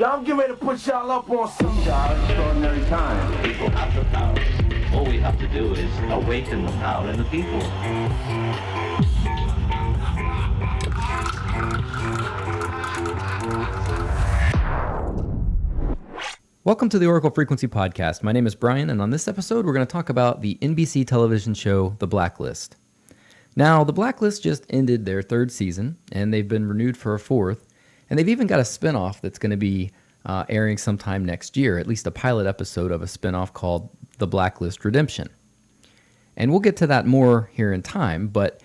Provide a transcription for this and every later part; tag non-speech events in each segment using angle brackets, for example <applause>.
Y'all, I'm ready to put y'all up on some. These are extraordinary times. People have the power. All we have to do is awaken the power in the people. Welcome to the Oracle Frequency Podcast. My name is Brian, and on this episode, we're going to talk about the NBC television show The Blacklist. Now, The Blacklist just ended their third season, and they've been renewed for a fourth, and they've even got a spinoff that's going to be uh, airing sometime next year, at least a pilot episode of a spinoff called The Blacklist Redemption. And we'll get to that more here in time, but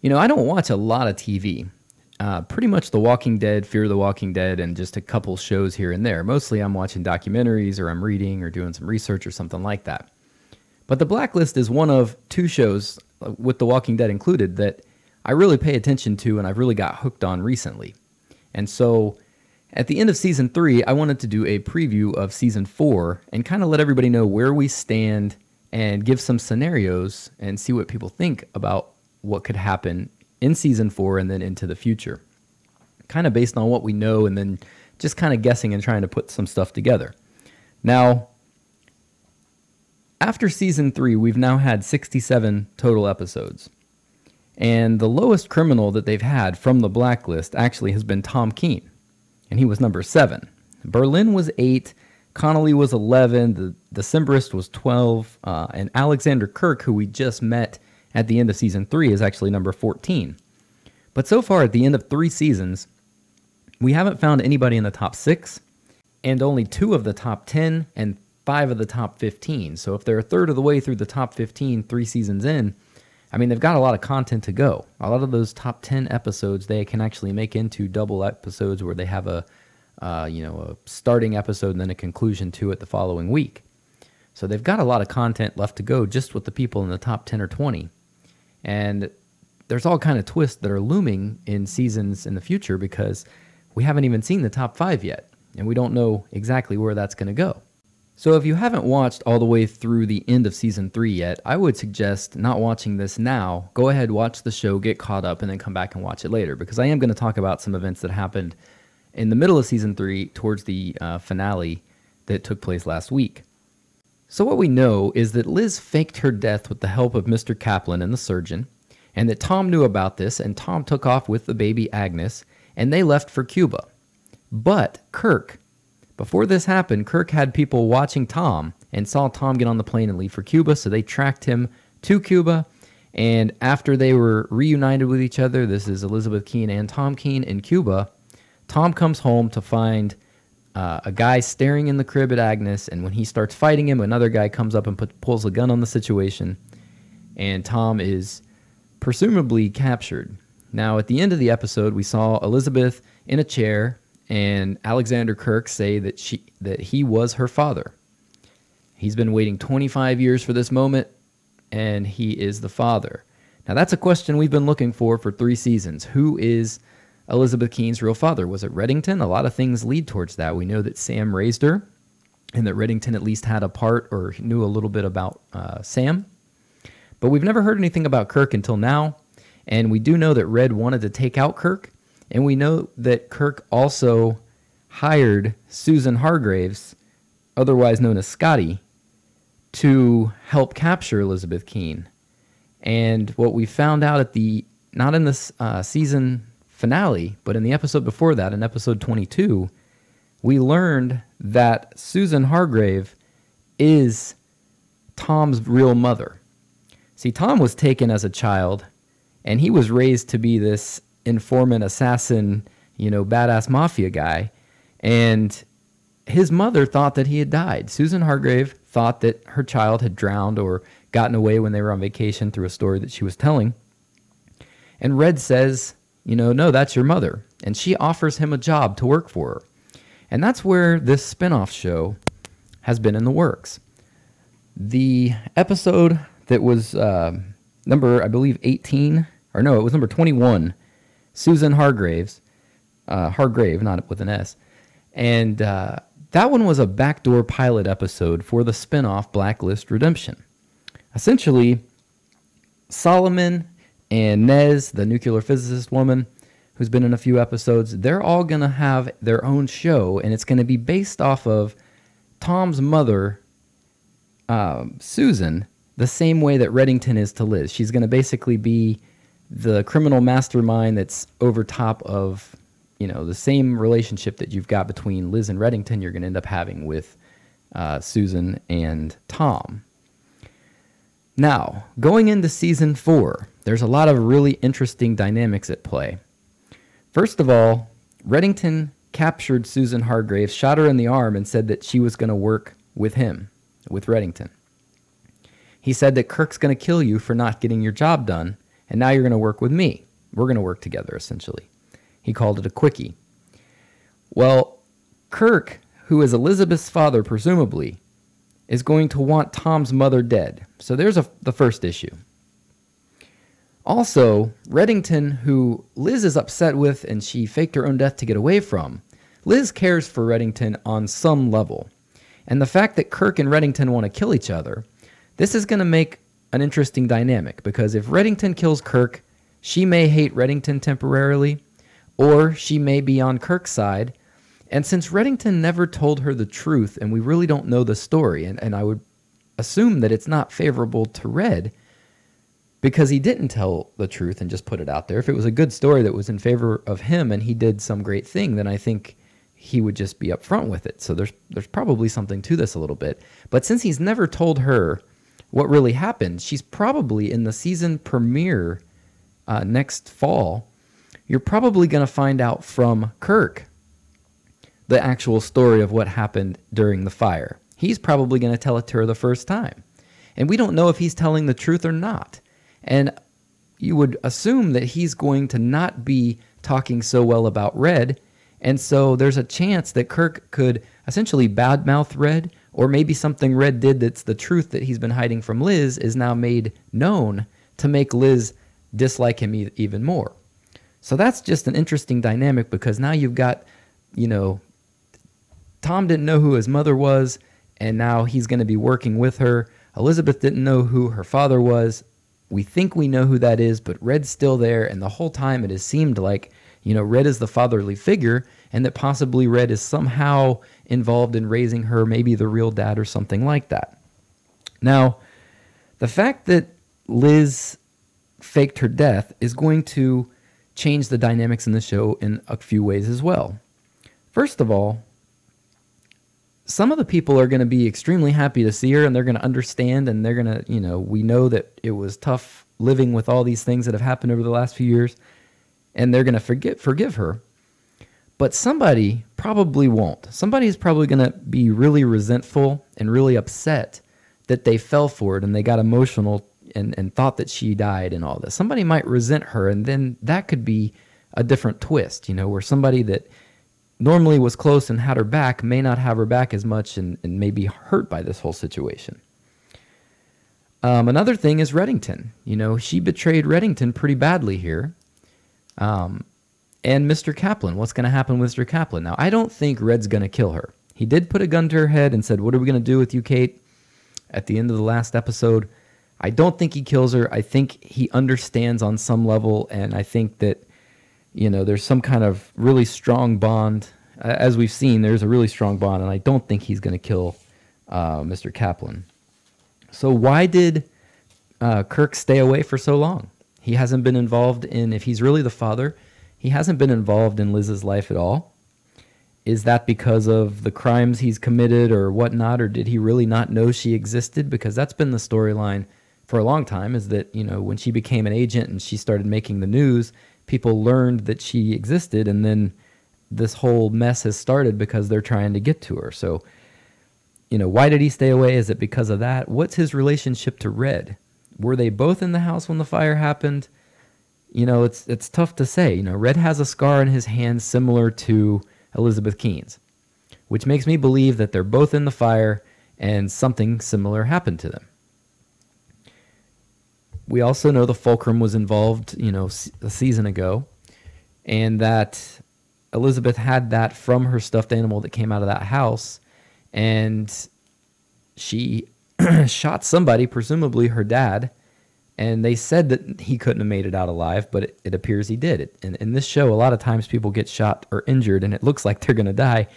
you know, I don't watch a lot of TV. Uh, pretty much The Walking Dead, Fear the Walking Dead, and just a couple shows here and there. Mostly I'm watching documentaries or I'm reading or doing some research or something like that. But The Blacklist is one of two shows, uh, with The Walking Dead included, that I really pay attention to and I've really got hooked on recently. And so at the end of season three, I wanted to do a preview of season four and kind of let everybody know where we stand and give some scenarios and see what people think about what could happen in season four and then into the future. Kind of based on what we know and then just kind of guessing and trying to put some stuff together. Now, after season three, we've now had 67 total episodes. And the lowest criminal that they've had from the blacklist actually has been Tom Keen, and he was number seven. Berlin was eight, Connolly was 11, the Decembrist was 12, uh, and Alexander Kirk, who we just met at the end of season three, is actually number 14. But so far, at the end of three seasons, we haven't found anybody in the top six, and only two of the top 10 and five of the top 15. So if they're a third of the way through the top 15 three seasons in, I mean, they've got a lot of content to go. A lot of those top 10 episodes they can actually make into double episodes where they have a, uh, you know, a starting episode and then a conclusion to it the following week. So they've got a lot of content left to go just with the people in the top 10 or 20. And there's all kind of twists that are looming in seasons in the future because we haven't even seen the top 5 yet and we don't know exactly where that's going to go. So, if you haven't watched all the way through the end of season three yet, I would suggest not watching this now. Go ahead, watch the show, get caught up, and then come back and watch it later because I am going to talk about some events that happened in the middle of season three towards the uh, finale that took place last week. So, what we know is that Liz faked her death with the help of Mr. Kaplan and the surgeon, and that Tom knew about this, and Tom took off with the baby Agnes, and they left for Cuba. But Kirk, before this happened, Kirk had people watching Tom and saw Tom get on the plane and leave for Cuba, so they tracked him to Cuba. And after they were reunited with each other, this is Elizabeth Keen and Tom Keen in Cuba, Tom comes home to find uh, a guy staring in the crib at Agnes. And when he starts fighting him, another guy comes up and put, pulls a gun on the situation. And Tom is presumably captured. Now, at the end of the episode, we saw Elizabeth in a chair and Alexander Kirk say that she that he was her father. He's been waiting 25 years for this moment and he is the father. Now that's a question we've been looking for for 3 seasons. Who is Elizabeth Keen's real father? Was it Reddington? A lot of things lead towards that. We know that Sam raised her and that Reddington at least had a part or knew a little bit about uh, Sam. But we've never heard anything about Kirk until now. And we do know that Red wanted to take out Kirk and we know that Kirk also hired Susan Hargraves, otherwise known as Scottie, to help capture Elizabeth Keen. And what we found out at the, not in this uh, season finale, but in the episode before that, in episode 22, we learned that Susan Hargrave is Tom's real mother. See, Tom was taken as a child, and he was raised to be this informant, assassin, you know, badass mafia guy. And his mother thought that he had died. Susan Hargrave thought that her child had drowned or gotten away when they were on vacation through a story that she was telling. And Red says, you know, no, that's your mother. And she offers him a job to work for her. And that's where this spinoff show has been in the works. The episode that was uh, number, I believe, 18, or no, it was number 21 Susan Hargraves, uh, Hargrave, not with an S, and uh, that one was a backdoor pilot episode for the spinoff Blacklist Redemption. Essentially, Solomon and Nez, the nuclear physicist woman, who's been in a few episodes. They're all going to have their own show, and it's going to be based off of Tom's mother, um, Susan, the same way that Reddington is to Liz. She's going to basically be the criminal mastermind that's over top of, you know, the same relationship that you've got between Liz and Reddington. You're going to end up having with uh, Susan and Tom. Now, going into season four, there's a lot of really interesting dynamics at play. First of all, Reddington captured Susan Hargraves, shot her in the arm, and said that she was going to work with him, with Reddington. He said that Kirk's going to kill you for not getting your job done, and now you're going to work with me. We're going to work together, essentially. He called it a quickie. Well, Kirk, who is Elizabeth's father, presumably, is going to want Tom's mother dead. So there's a, the first issue. Also, Reddington, who Liz is upset with and she faked her own death to get away from, Liz cares for Reddington on some level. And the fact that Kirk and Reddington want to kill each other, this is going to make an interesting dynamic because if Reddington kills Kirk, she may hate Reddington temporarily, or she may be on Kirk's side. And since Reddington never told her the truth, and we really don't know the story, and, and I would assume that it's not favorable to Red, because he didn't tell the truth and just put it out there. If it was a good story that was in favor of him and he did some great thing, then I think he would just be upfront with it. So there's there's probably something to this a little bit. But since he's never told her what really happened, she's probably in the season premiere uh, next fall. You're probably going to find out from Kirk the actual story of what happened during the fire. He's probably going to tell it to her the first time. And we don't know if he's telling the truth or not. And you would assume that he's going to not be talking so well about Red. And so there's a chance that Kirk could essentially badmouth Red, or maybe something Red did that's the truth that he's been hiding from Liz is now made known to make Liz dislike him e- even more. So that's just an interesting dynamic because now you've got, you know, Tom didn't know who his mother was, and now he's going to be working with her. Elizabeth didn't know who her father was. We think we know who that is, but Red's still there, and the whole time it has seemed like, you know, Red is the fatherly figure, and that possibly Red is somehow involved in raising her, maybe the real dad or something like that. Now, the fact that Liz faked her death is going to change the dynamics in the show in a few ways as well. First of all, some of the people are going to be extremely happy to see her and they're going to understand and they're going to, you know, we know that it was tough living with all these things that have happened over the last few years and they're going to forget forgive her. But somebody probably won't. Somebody is probably going to be really resentful and really upset that they fell for it and they got emotional and, and thought that she died and all this. Somebody might resent her and then that could be a different twist, you know, where somebody that normally was close and had her back may not have her back as much and, and may be hurt by this whole situation. Um, another thing is Reddington. You know, she betrayed Reddington pretty badly here. Um, and Mr. Kaplan, what's going to happen with Mr. Kaplan? Now, I don't think Red's going to kill her. He did put a gun to her head and said, What are we going to do with you, Kate? At the end of the last episode. I don't think he kills her. I think he understands on some level, and I think that you know, there's some kind of really strong bond. As we've seen, there's a really strong bond, and I don't think he's going to kill uh, Mr. Kaplan. So why did uh, Kirk stay away for so long? He hasn't been involved in, if he's really the father, he hasn't been involved in Liz's life at all. Is that because of the crimes he's committed or whatnot, or did he really not know she existed? Because that's been the storyline for a long time. Is that you know when she became an agent and she started making the news, people learned that she existed and then this whole mess has started because they're trying to get to her. So, you know, why did he stay away? Is it because of that? What's his relationship to Red? Were they both in the house when the fire happened? You know, it's it's tough to say. You know, Red has a scar in his hand similar to Elizabeth Keen's, which makes me believe that they're both in the fire and something similar happened to them we also know the fulcrum was involved, you know, a season ago, and that Elizabeth had that from her stuffed animal that came out of that house, and she <clears throat> shot somebody, presumably her dad, And they said that he couldn't have made it out alive, but it, it appears he did. It, in this show, a lot of times people get shot or injured, and it looks like they're going to die.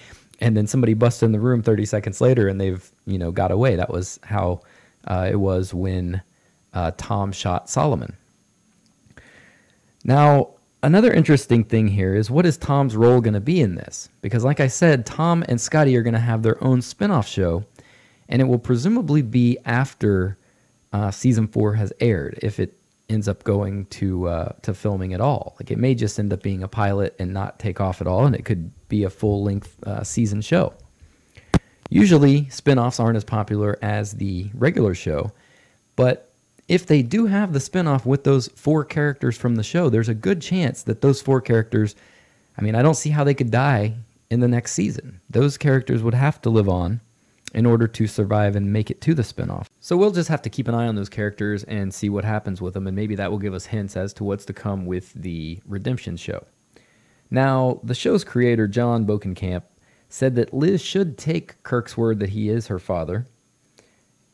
And then somebody busts in the room 30 seconds later, and they've you know got away. That was how uh, it was when uh, Tom shot Solomon. Now, another interesting thing here is what is Tom's role going to be in this? Because, like I said, Tom and Scottie are going to have their own spin off show, and it will presumably be after uh, season four has aired, if it ends up going to uh, to filming at all. Like it may just end up being a pilot and not take off at all, and it could be a full length uh, season show. Usually, spin offs aren't as popular as the regular show, but if they do have the spinoff with those four characters from the show, there's a good chance that those four characters, I mean, I don't see how they could die in the next season. Those characters would have to live on in order to survive and make it to the spinoff. So we'll just have to keep an eye on those characters and see what happens with them, and maybe that will give us hints as to what's to come with the Redemption show. Now, the show's creator, Jon Bokenkamp, said that Liz should take Kirk's word that he is her father,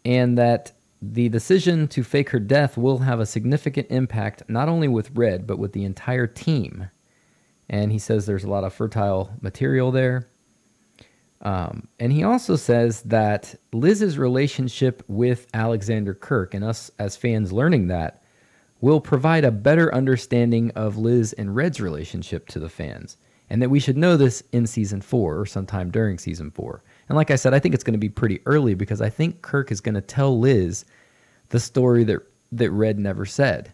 and that the decision to fake her death will have a significant impact not only with Red, but with the entire team. And he says there's a lot of fertile material there. Um, and he also says that Liz's relationship with Alexander Kirk, and us as fans learning that, will provide a better understanding of Liz and Red's relationship to the fans. And that we should know this in season four or sometime during season four. And like I said, I think it's going to be pretty early because I think Kirk is going to tell Liz the story that that Red never said.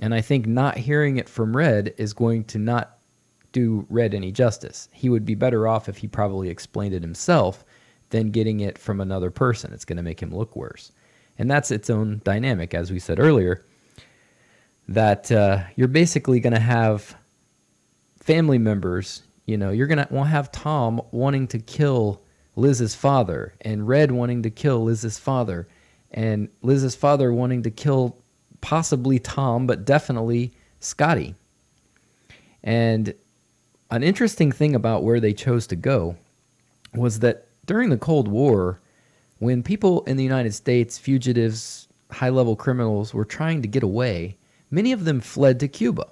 And I think not hearing it from Red is going to not do Red any justice. He would be better off if he probably explained it himself than getting it from another person. It's going to make him look worse. And that's its own dynamic, as we said earlier, that uh, you're basically going to have family members, you know, you're going to have Tom wanting to kill Liz's father and Red wanting to kill Liz's father and Liz's father wanting to kill possibly Tom, but definitely Scottie. And an interesting thing about where they chose to go was that during the Cold War, when people in the United States, fugitives, high level criminals, were trying to get away, many of them fled to Cuba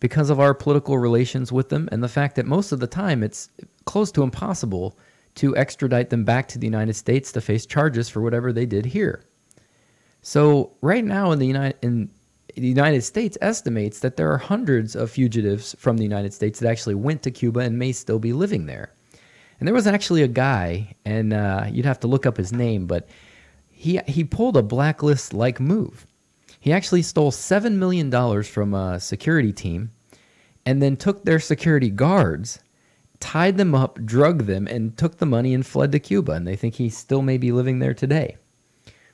because of our political relations with them and the fact that most of the time it's close to impossible to extradite them back to the United States to face charges for whatever they did here. So right now in the United in the United States estimates that there are hundreds of fugitives from the United States that actually went to Cuba and may still be living there. And there was actually a guy, and uh, you'd have to look up his name, but he he pulled a blacklist like move. He actually stole seven million dollars from a security team, and then took their security guards tied them up, drugged them, and took the money and fled to Cuba. And they think he still may be living there today.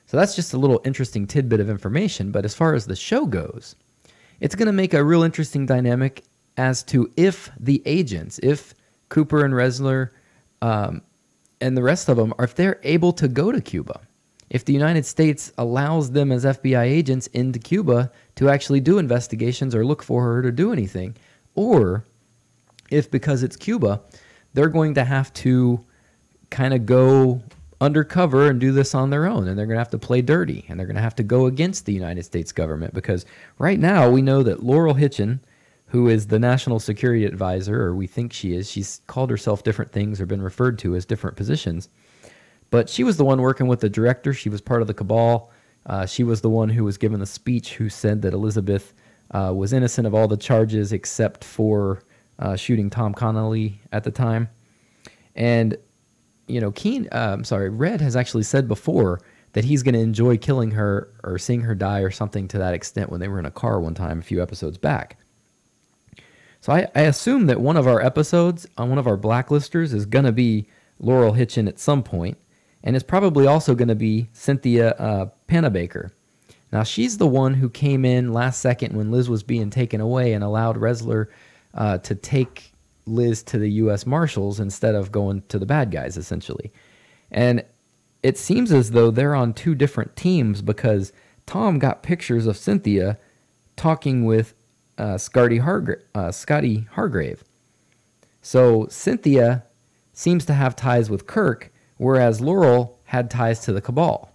So that's just a little interesting tidbit of information. But as far as the show goes, it's going to make a real interesting dynamic as to if the agents, if Cooper and Ressler um, and the rest of them, are if they're able to go to Cuba. If the United States allows them as FBI agents into Cuba to actually do investigations or look for her to do anything, or if because it's Cuba, they're going to have to kind of go undercover and do this on their own and they're going to have to play dirty and they're going to have to go against the United States government because right now we know that Laurel Hitchin who is the national security advisor or we think she is she's called herself different things or been referred to as different positions but she was the one working with the director she was part of the cabal uh, she was the one who was given the speech who said that Elizabeth uh, was innocent of all the charges except for uh, shooting Tom Connolly at the time. And, you know, Keen, uh, I'm sorry, Red has actually said before that he's going to enjoy killing her or seeing her die or something to that extent when they were in a car one time a few episodes back. So I, I assume that one of our episodes on one of our blacklisters is going to be Laurel Hitchin at some point, and it's probably also going to be Cynthia uh, Panabaker. Now, she's the one who came in last second when Liz was being taken away and allowed Ressler uh, to take Liz to the U.S. Marshals instead of going to the bad guys, essentially. And it seems as though they're on two different teams because Tom got pictures of Cynthia talking with uh, Hargra- uh, Scottie Hargrave. So Cynthia seems to have ties with Kirk, whereas Laurel had ties to the Cabal.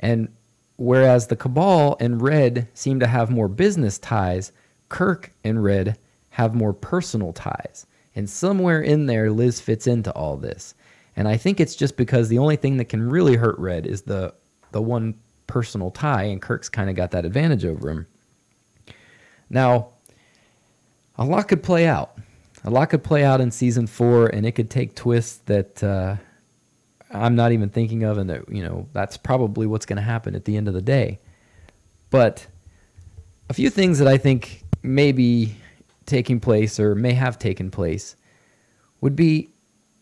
And whereas the Cabal and Red seem to have more business ties, Kirk and Red have more personal ties. And somewhere in there, Liz fits into all this. And I think it's just because the only thing that can really hurt Red is the the one personal tie, and Kirk's kind of got that advantage over him. Now, a lot could play out. A lot could play out in season four, and it could take twists that uh, I'm not even thinking of, and that you know that's probably what's going to happen at the end of the day. But a few things that I think may be taking place or may have taken place would be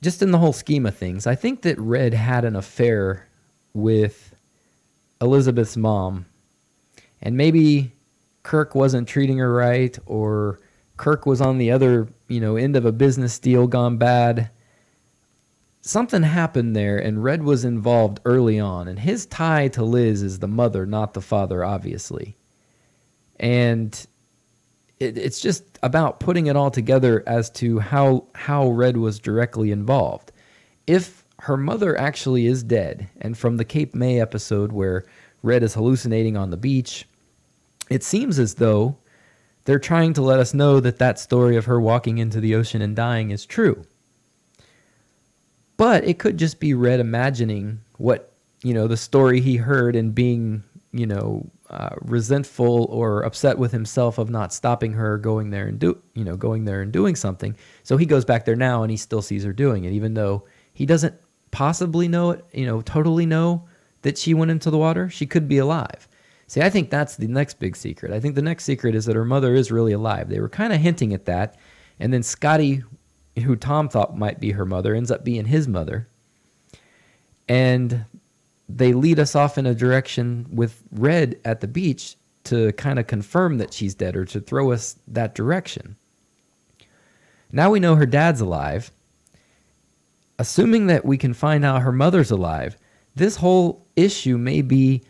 just in the whole scheme of things. I think that Red had an affair with Elizabeth's mom, and maybe Kirk wasn't treating her right, or Kirk was on the other, you know, end of a business deal gone bad. Something happened there, and Red was involved early on, and his tie to Liz is the mother, not the father, obviously. And it, it's just about putting it all together as to how how Red was directly involved. If her mother actually is dead, and from the Cape May episode where Red is hallucinating on the beach, it seems as though they're trying to let us know that that story of her walking into the ocean and dying is true. But it could just be Red imagining what, you know, the story he heard and being, you know, uh, resentful or upset with himself of not stopping her going there and do, you know, going there and doing something. So he goes back there now and he still sees her doing it, even though he doesn't possibly know it, you know, totally know that she went into the water. She could be alive. See, I think that's the next big secret. I think the next secret is that her mother is really alive. They were kind of hinting at that. And then Scottie, who Tom thought might be her mother, ends up being his mother. And they lead us off in a direction with Red at the beach to kind of confirm that she's dead or to throw us that direction. Now we know her dad's alive. Assuming that we can find out her mother's alive, this whole issue may be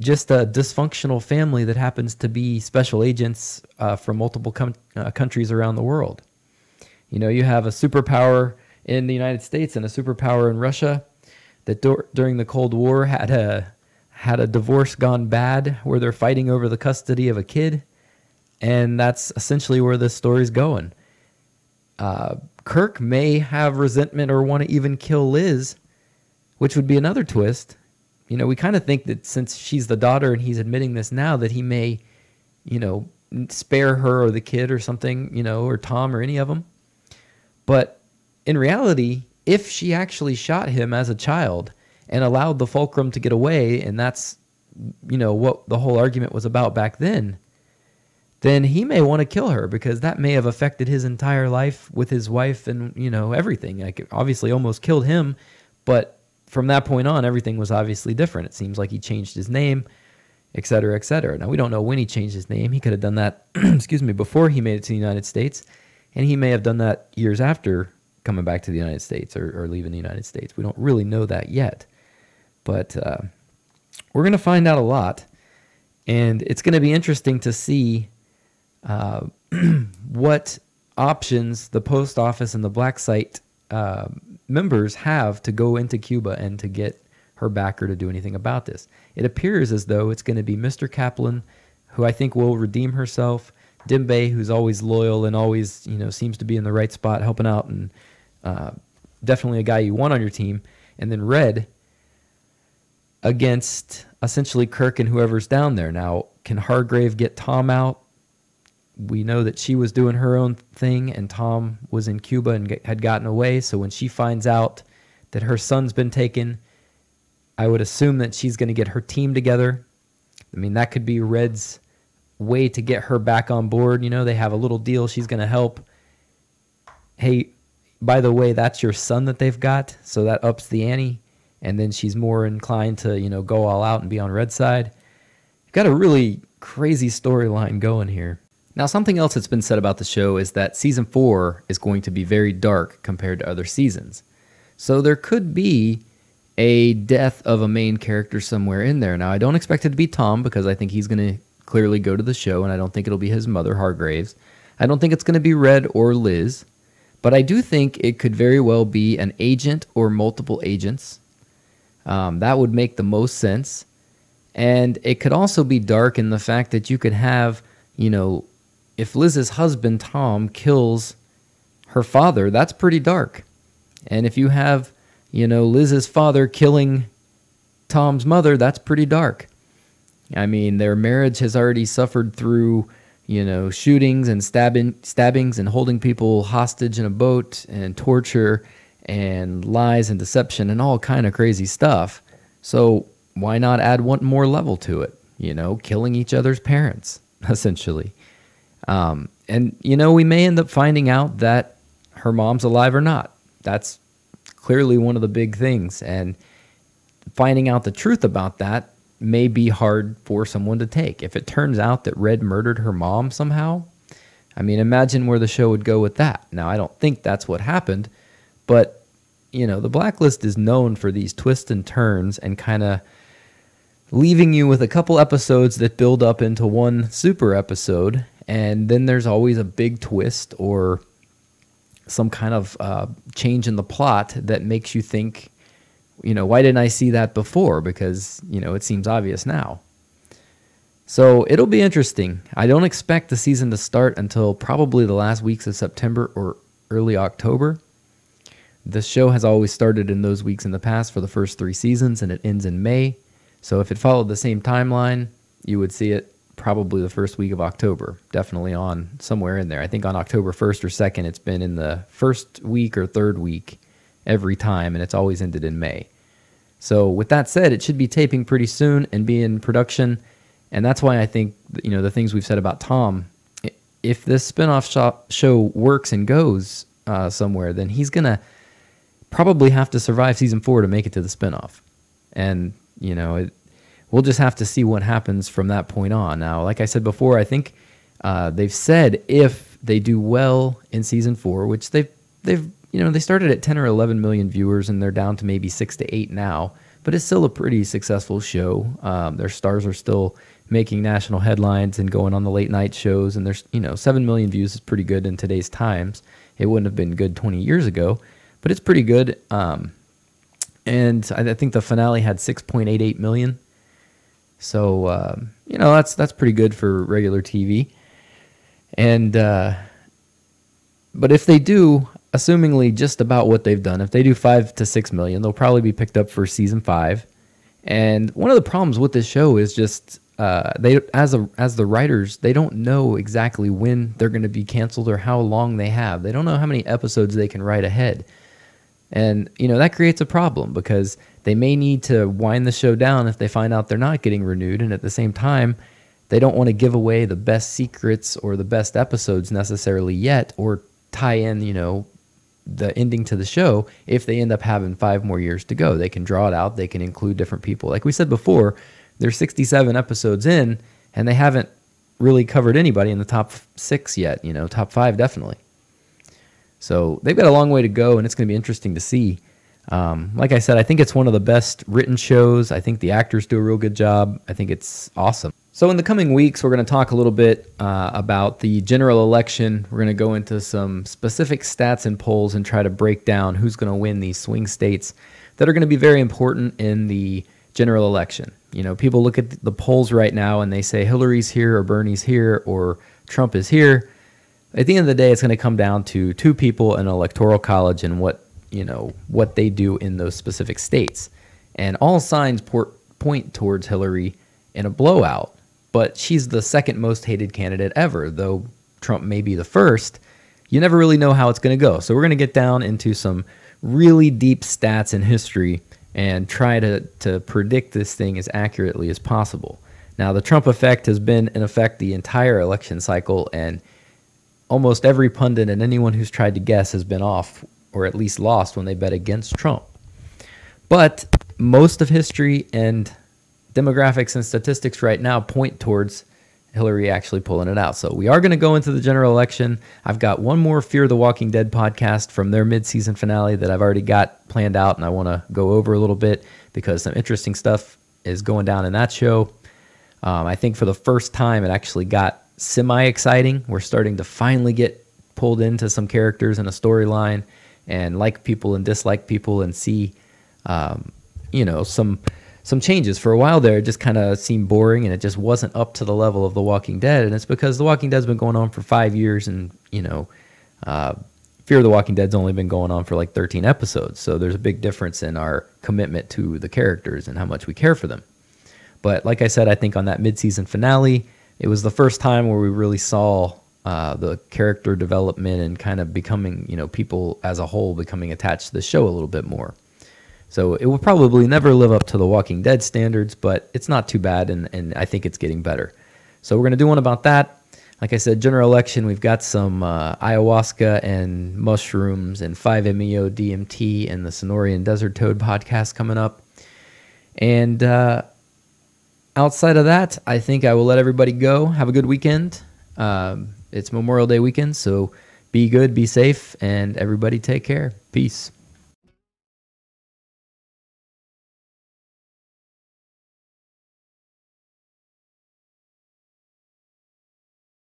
just a dysfunctional family that happens to be special agents uh, from multiple com- uh, countries around the world. You know, you have a superpower in the United States and a superpower in Russia that dur- during the Cold War had a had a divorce gone bad where they're fighting over the custody of a kid, and that's essentially where this story's going. Uh, Kirk may have resentment or want to even kill Liz, which would be another twist you know, we kind of think that since she's the daughter and he's admitting this now, that he may, you know, spare her or the kid or something, you know, or Tom or any of them. But in reality, if she actually shot him as a child and allowed the fulcrum to get away, and that's, you know, what the whole argument was about back then, then he may want to kill her because that may have affected his entire life with his wife and, you know, everything. Like, obviously almost killed him, but from that point on, everything was obviously different. It seems like he changed his name, et cetera, et cetera. Now, we don't know when he changed his name. He could have done that, <clears throat> excuse me, before he made it to the United States, and he may have done that years after coming back to the United States or, or leaving the United States. We don't really know that yet. But uh, we're going to find out a lot, and it's going to be interesting to see uh, <clears throat> what options the post office and the black site uh, members have to go into Cuba and to get her backer to do anything about this. It appears as though it's going to be Mr. Kaplan, who I think will redeem herself, Dembe, who's always loyal and always you know seems to be in the right spot, helping out, and uh, definitely a guy you want on your team, and then Red against essentially Kirk and whoever's down there. Now, can Hargrave get Tom out? we know that she was doing her own thing and Tom was in Cuba and get, had gotten away. So when she finds out that her son's been taken, I would assume that she's going to get her team together. I mean, that could be Red's way to get her back on board. You know, they have a little deal. She's going to help. Hey, by the way, that's your son that they've got. So that ups the ante. And then she's more inclined to, you know, go all out and be on red side. You've Got a really crazy storyline going here. Now, something else that's been said about the show is that season four is going to be very dark compared to other seasons. So there could be a death of a main character somewhere in there. Now, I don't expect it to be Tom because I think he's going to clearly go to the show, and I don't think it'll be his mother, Hargraves. I don't think it's going to be Red or Liz, but I do think it could very well be an agent or multiple agents. Um, that would make the most sense. And it could also be dark in the fact that you could have, you know, if Liz's husband, Tom, kills her father, that's pretty dark. And if you have, you know, Liz's father killing Tom's mother, that's pretty dark. I mean, their marriage has already suffered through, you know, shootings and stabbing, stabbings and holding people hostage in a boat and torture and lies and deception and all kind of crazy stuff. So why not add one more level to it? You know, killing each other's parents, <laughs> essentially. Um, and, you know, we may end up finding out that her mom's alive or not. That's clearly one of the big things. And finding out the truth about that may be hard for someone to take. If it turns out that Red murdered her mom somehow, I mean, imagine where the show would go with that. Now, I don't think that's what happened, but, you know, the blacklist is known for these twists and turns and kind of leaving you with a couple episodes that build up into one super episode. And then there's always a big twist or some kind of uh, change in the plot that makes you think, you know, why didn't I see that before? Because, you know, it seems obvious now. So it'll be interesting. I don't expect the season to start until probably the last weeks of September or early October. The show has always started in those weeks in the past for the first three seasons, and it ends in May. So if it followed the same timeline, you would see it probably the first week of October, definitely on somewhere in there. I think on October 1st or 2nd, it's been in the first week or third week every time, and it's always ended in May. So with that said, it should be taping pretty soon and be in production, and that's why I think you know the things we've said about Tom. If this spinoff show works and goes uh, somewhere, then he's gonna probably have to survive season four to make it to the spinoff, and you know, it, we'll just have to see what happens from that point on. Now, like I said before, I think uh, they've said if they do well in season four, which they've they've you know they started at 10 or 11 million viewers and they're down to maybe six to eight now, but it's still a pretty successful show. Um, their stars are still making national headlines and going on the late night shows, and there's you know seven million views is pretty good in today's times. It wouldn't have been good 20 years ago, but it's pretty good. Um, and I, think the finale had 6.88 million. So um, you know that's that's pretty good for regular TV. And uh, but if they do, assumingly just about what they've done, if they do five to six million, they'll probably be picked up for season five. And one of the problems with this show is just uh, they as a as the writers they don't know exactly when they're going to be canceled or how long they have. They don't know how many episodes they can write ahead. And, you know, that creates a problem because they may need to wind the show down if they find out they're not getting renewed. And at the same time, they don't want to give away the best secrets or the best episodes necessarily yet or tie in, you know, the ending to the show if they end up having five more years to go. They can draw it out, they can include different people. Like we said before, there's 67 episodes in and they haven't really covered anybody in the top six yet, you know, top five definitely. So they've got a long way to go, and it's going to be interesting to see. Um, like I said, I think it's one of the best written shows. I think the actors do a real good job. I think it's awesome. So, in the coming weeks, we're going to talk a little bit uh, about the general election. We're going to go into some specific stats and polls and try to break down who's going to win these swing states that are going to be very important in the general election. You know, people look at the polls right now and they say Hillary's here or Bernie's here or Trump is here at the end of the day, it's going to come down to two people in an electoral college and what you know what they do in those specific states. And all signs port, point towards Hillary in a blowout, but she's the second most hated candidate ever, though Trump may be the first. You never really know how it's going to go. So we're going to get down into some really deep stats in history and try to, to predict this thing as accurately as possible. Now, the Trump effect has been in effect the entire election cycle, and almost every pundit and anyone who's tried to guess has been off or at least lost when they bet against Trump. But most of history and demographics and statistics right now point towards Hillary actually pulling it out. So we are going to go into the general election. I've got one more Fear of the Walking Dead podcast from their mid-season finale that I've already got planned out and I want to go over a little bit because some interesting stuff is going down in that show. Um, I think for the first time it actually got semi exciting. We're starting to finally get pulled into some characters and a storyline and like people and dislike people and see, um, you know, some some changes. For a while there, it just kind of seemed boring and it just wasn't up to the level of The Walking Dead. And it's because The Walking Dead's been going on for five years and, you know, uh, Fear of the Walking Dead's only been going on for like 13 episodes. So there's a big difference in our commitment to the characters and how much we care for them. But like I said, I think on that mid-season finale, it was the first time where we really saw uh, the character development and kind of becoming, you know, people as a whole becoming attached to the show a little bit more. So it will probably never live up to the Walking Dead standards, but it's not too bad, and, and I think it's getting better. So we're going to do one about that. Like I said, general election, we've got some uh, ayahuasca and mushrooms and 5-MeO DMT and the Sonoran Desert Toad podcast coming up. And uh, outside of that, I think I will let everybody go. Have a good weekend. Um, it's Memorial Day weekend, so be good, be safe, and everybody take care. Peace.